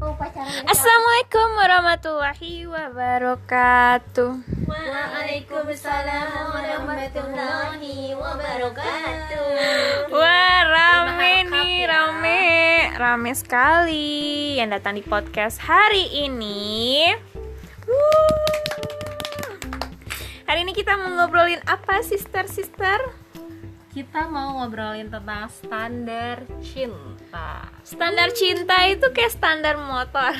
Assalamualaikum warahmatullahi wabarakatuh. Waalaikumsalam warahmatullahi wabarakatuh. Wah rame nih rame rame sekali yang datang di podcast hari ini. Hari ini kita mau ngobrolin apa sister sister? Kita mau ngobrolin tentang standar cinta. Standar cinta itu kayak standar motor.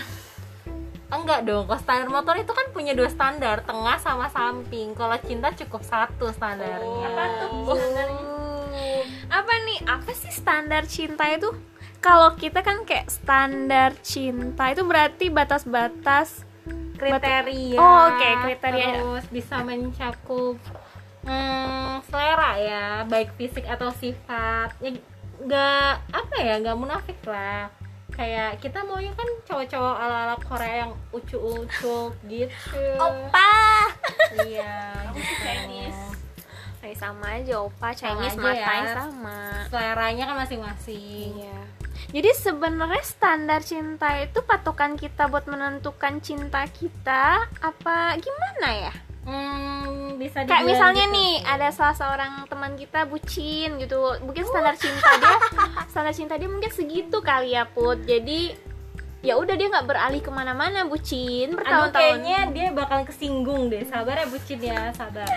Enggak dong, kalau standar motor itu kan punya dua standar, tengah sama samping. Kalau cinta cukup satu standarnya. Apa tuh standarnya? Apa nih? Apa sih standar cinta itu? Kalau kita kan kayak standar cinta itu berarti batas-batas Kriteria. Oh, oke, kriteria. Terus bisa mencakup hmm, selera ya, baik fisik atau sifat. Ya nggak apa ya, nggak munafik lah. Kayak kita maunya kan cowok-cowok ala-ala Korea yang ucu-ucu gitu. Opa. Iya. gitu. Chinese. Kayak sama aja opa Chinese aja mata ya. sama. Seleranya kan masing-masing. Iya. Jadi sebenarnya standar cinta itu patokan kita buat menentukan cinta kita apa gimana ya? Hmm, bisa Kayak misalnya gitu nih ada salah seorang teman kita bucin gitu. Mungkin standar cinta dia standar cinta dia mungkin segitu kali ya Put. Jadi ya udah dia nggak beralih ke mana-mana bucin bertahun-tahun. kayaknya dia bakal kesinggung deh. Sabar ya bucin ya, sabar.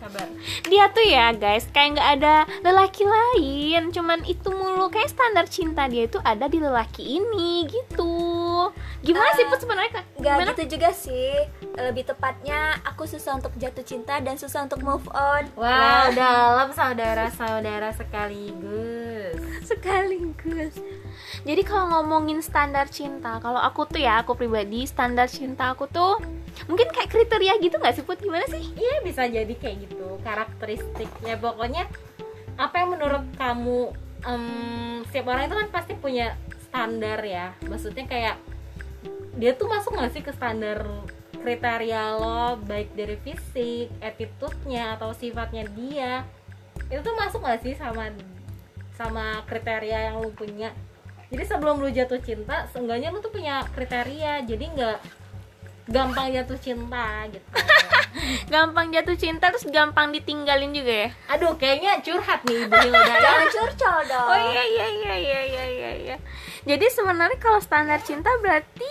Sabar. dia tuh ya guys kayak nggak ada lelaki lain cuman itu mulu kayak standar cinta dia itu ada di lelaki ini gitu gimana sih put sebenarnya? Gak gimana gitu juga sih Lebih tepatnya aku susah untuk jatuh cinta dan susah untuk move on. Wow, dalam saudara-saudara sekaligus. sekaligus. Jadi kalau ngomongin standar cinta kalau aku tuh ya aku pribadi standar cinta aku tuh mungkin kayak kriteria gitu nggak sih put? Gimana sih? Iya bisa jadi kayak gitu karakteristiknya. Pokoknya apa yang menurut kamu em, setiap orang itu kan pasti punya standar ya. Maksudnya kayak dia tuh masuk nggak sih ke standar kriteria lo baik dari fisik, attitude-nya atau sifatnya dia itu tuh masuk nggak sih sama sama kriteria yang lu punya jadi sebelum lu jatuh cinta seenggaknya lu tuh punya kriteria jadi nggak gampang jatuh cinta gitu gampang jatuh cinta terus gampang ditinggalin juga ya Aduh, kayaknya curhat nih Ibu Hilda. Jangan curcol dong Oh iya iya iya iya iya. iya. Jadi sebenarnya kalau standar cinta berarti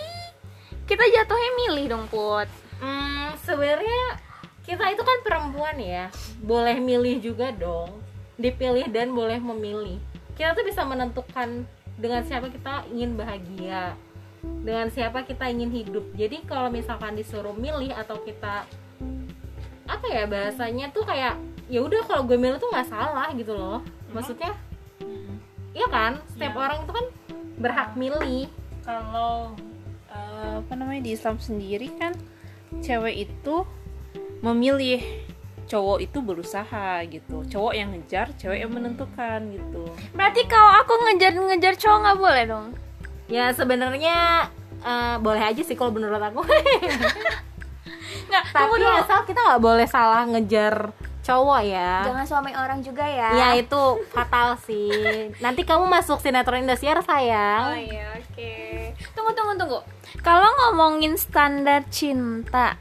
kita jatuhnya milih dong put. Hmm, sebenarnya kita itu kan perempuan ya. Boleh milih juga dong. Dipilih dan boleh memilih. Kita tuh bisa menentukan dengan siapa kita ingin bahagia. Dengan siapa kita ingin hidup. Jadi kalau misalkan disuruh milih atau kita apa ya bahasanya tuh kayak ya udah kalau gue milih tuh nggak salah gitu loh. Maksudnya Iya kan? Setiap orang itu kan berhak milih. kalau apa namanya di Islam sendiri kan cewek itu memilih cowok itu berusaha gitu cowok yang ngejar cewek yang menentukan gitu Berarti kalau aku ngejar-ngejar cowok nggak boleh dong. Ya sebenarnya eh, boleh aja sih kalau menurut aku. Nggak, Tapi dulu. asal kita nggak boleh salah ngejar cowok ya. Jangan suami orang juga ya Ya itu fatal sih. Nanti kamu masuk sinetron Indosiar Oh sayang. iya oke. Tunggu tunggu tunggu. Kalau ngomongin standar cinta,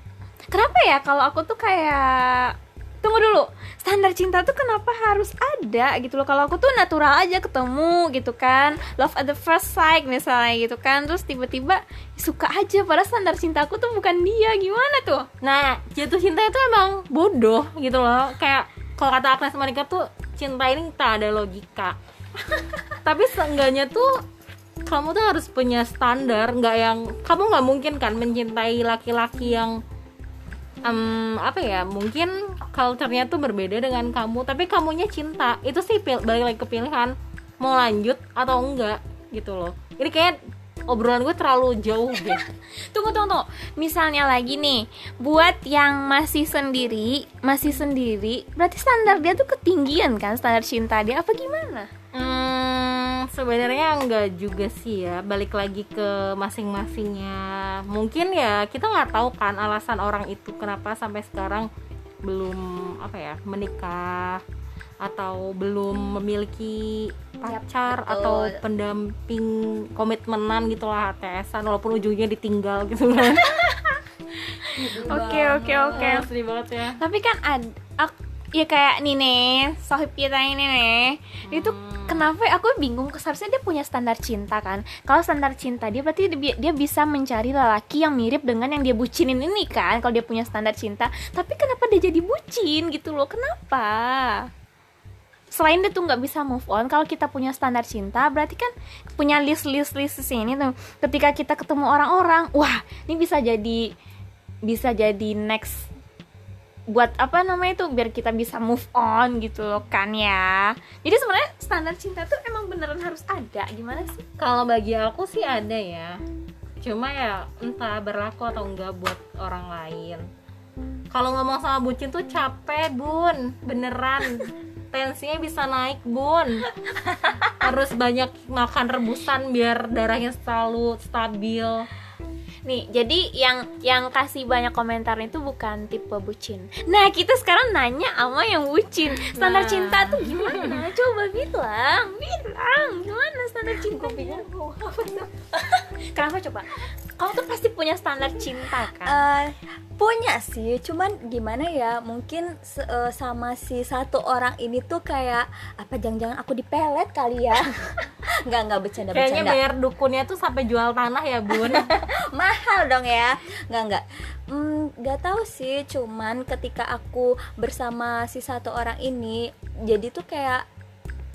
kenapa ya kalau aku tuh kayak tunggu dulu. Standar cinta tuh kenapa harus ada gitu loh? Kalau aku tuh natural aja ketemu gitu kan. Love at the first sight misalnya gitu kan. Terus tiba-tiba suka aja. Padahal standar cinta aku tuh bukan dia. Gimana tuh? Nah jatuh cinta itu emang bodoh gitu loh. Kayak kalau kata Agnes Monica tuh cinta ini tak ada logika. Tapi seenggaknya tuh kamu tuh harus punya standar nggak yang kamu nggak mungkin kan mencintai laki-laki yang em, apa ya mungkin culture-nya tuh berbeda dengan kamu tapi kamunya cinta itu sih pil- balik lagi ke pilihan mau lanjut atau enggak gitu loh ini kayak obrolan gue terlalu jauh deh Tunggu, tunggu, tunggu. Misalnya lagi nih, buat yang masih sendiri, masih sendiri, berarti standar dia tuh ketinggian kan, standar cinta dia apa gimana? Hmm, sebenarnya enggak juga sih ya. Balik lagi ke masing-masingnya. Mungkin ya kita nggak tahu kan alasan orang itu kenapa sampai sekarang belum apa ya menikah atau belum memiliki pacar betul. atau pendamping komitmenan gitu lah HTSan walaupun ujungnya ditinggal gitu kan Oke oke oke. Sedih banget ya Tapi kan ada ya kayak nih, sohib kita ini nih. Itu kenapa aku bingung seharusnya dia punya standar cinta kan. Kalau standar cinta dia berarti dia, dia bisa mencari lelaki yang mirip dengan yang dia bucinin ini kan. Kalau dia punya standar cinta. Tapi kenapa dia jadi bucin gitu loh? Kenapa? selain dia tuh nggak bisa move on kalau kita punya standar cinta berarti kan punya list list list sini tuh ketika kita ketemu orang-orang wah ini bisa jadi bisa jadi next buat apa namanya itu biar kita bisa move on gitu loh kan ya. Jadi sebenarnya standar cinta tuh emang beneran harus ada gimana sih? Kalau bagi aku sih ada ya. Cuma ya entah berlaku atau enggak buat orang lain. Kalau ngomong sama bucin tuh capek bun. Beneran. Tensinya bisa naik bun. Harus banyak makan rebusan biar darahnya selalu stabil nih jadi yang yang kasih banyak komentar itu bukan tipe bucin nah kita sekarang nanya sama yang bucin standar Nah. cinta tuh gimana coba bilang bilang gimana standar cinta bingung kenapa coba kamu tuh pasti punya standar cinta kan Eh, punya sih, cuman gimana ya? Mungkin eh, sama si satu orang ini tuh kayak apa? Jangan-jangan aku dipelet kali ya? Nggak nggak bercanda kayaknya bercanda. bayar dukunnya tuh sampai jual tanah ya bun. Mahal dong ya. Nggak nggak. Hmm, nggak tahu sih. Cuman ketika aku bersama si satu orang ini jadi tuh kayak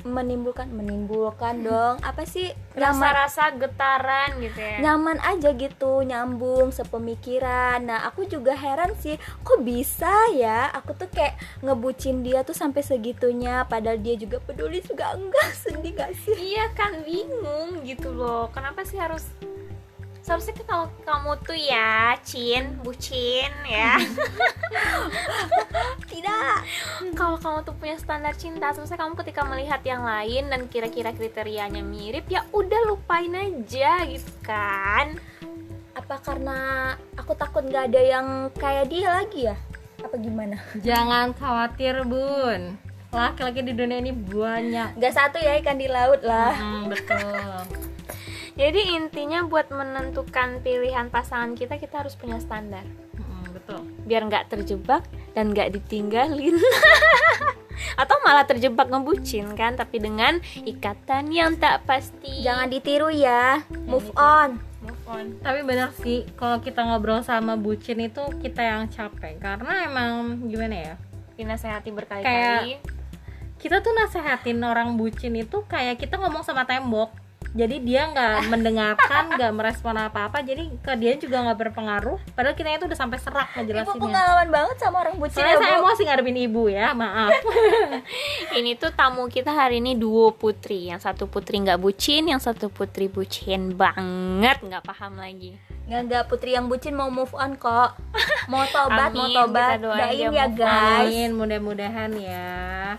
menimbulkan menimbulkan dong. Apa sih? Rasa-rasa getaran gitu ya. Nyaman aja gitu nyambung sepemikiran. Nah aku juga heran sih kok bisa ya? Aku tuh kayak ngebucin dia tuh sampai segitunya padahal dia juga peduli juga enggak. Sedih gak sih? Iya kan bingung gitu loh. Kenapa sih harus seharusnya kan kalau kamu tuh ya cin bucin ya. Tidak. Kalau kamu tuh punya standar cinta seharusnya kamu ketika melihat yang lain dan kira-kira kriterianya mirip ya udah lupain aja gitu kan? Apa karena aku takut nggak ada yang kayak dia lagi ya? Apa gimana? Jangan khawatir bun. Laki-laki di dunia ini banyak. Nggak satu ya ikan di laut lah. Hmm, betul jadi intinya buat menentukan pilihan pasangan kita kita harus punya standar. Hmm, betul. Biar nggak terjebak dan nggak ditinggalin. Atau malah terjebak ngebucin kan tapi dengan ikatan yang tak pasti. Jangan ditiru ya. Move on. Move on. Tapi benar sih kalau kita ngobrol sama bucin itu kita yang capek. Karena emang gimana ya? Dinasehati berkali-kali. Kita tuh nasehatin orang bucin itu kayak kita ngomong sama tembok jadi dia nggak mendengarkan nggak merespon apa-apa. Jadi ke dia juga nggak berpengaruh. Padahal kita itu udah sampai serak ibu ngejelasinnya. pengalaman banget sama orang bucin soalnya ya saya emosi ngadepin ibu ya maaf. Ini tuh tamu kita hari ini duo putri. Yang satu putri nggak bucin yang satu putri bucin banget. Nggak paham lagi. Nggak nggak putri yang bucin mau move on kok. Mau tobat mau tobat. doain ya guys. Mudah-mudahan ya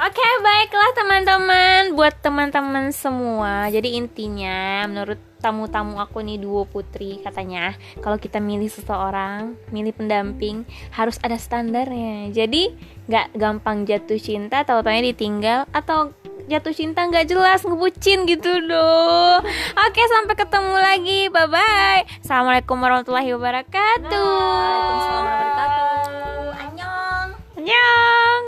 Oke, baiklah teman-teman, buat teman-teman semua. Jadi intinya menurut tamu-tamu aku nih duo putri katanya, kalau kita milih seseorang, milih pendamping harus ada standarnya. Jadi nggak gampang jatuh cinta, tahu-taunya ditinggal atau jatuh cinta nggak jelas ngebucin gitu loh. Oke, sampai ketemu lagi. Bye bye. Assalamualaikum warahmatullahi wabarakatuh. Waalaikumsalam warahmatullahi wabarakatuh annyeong Annyeong.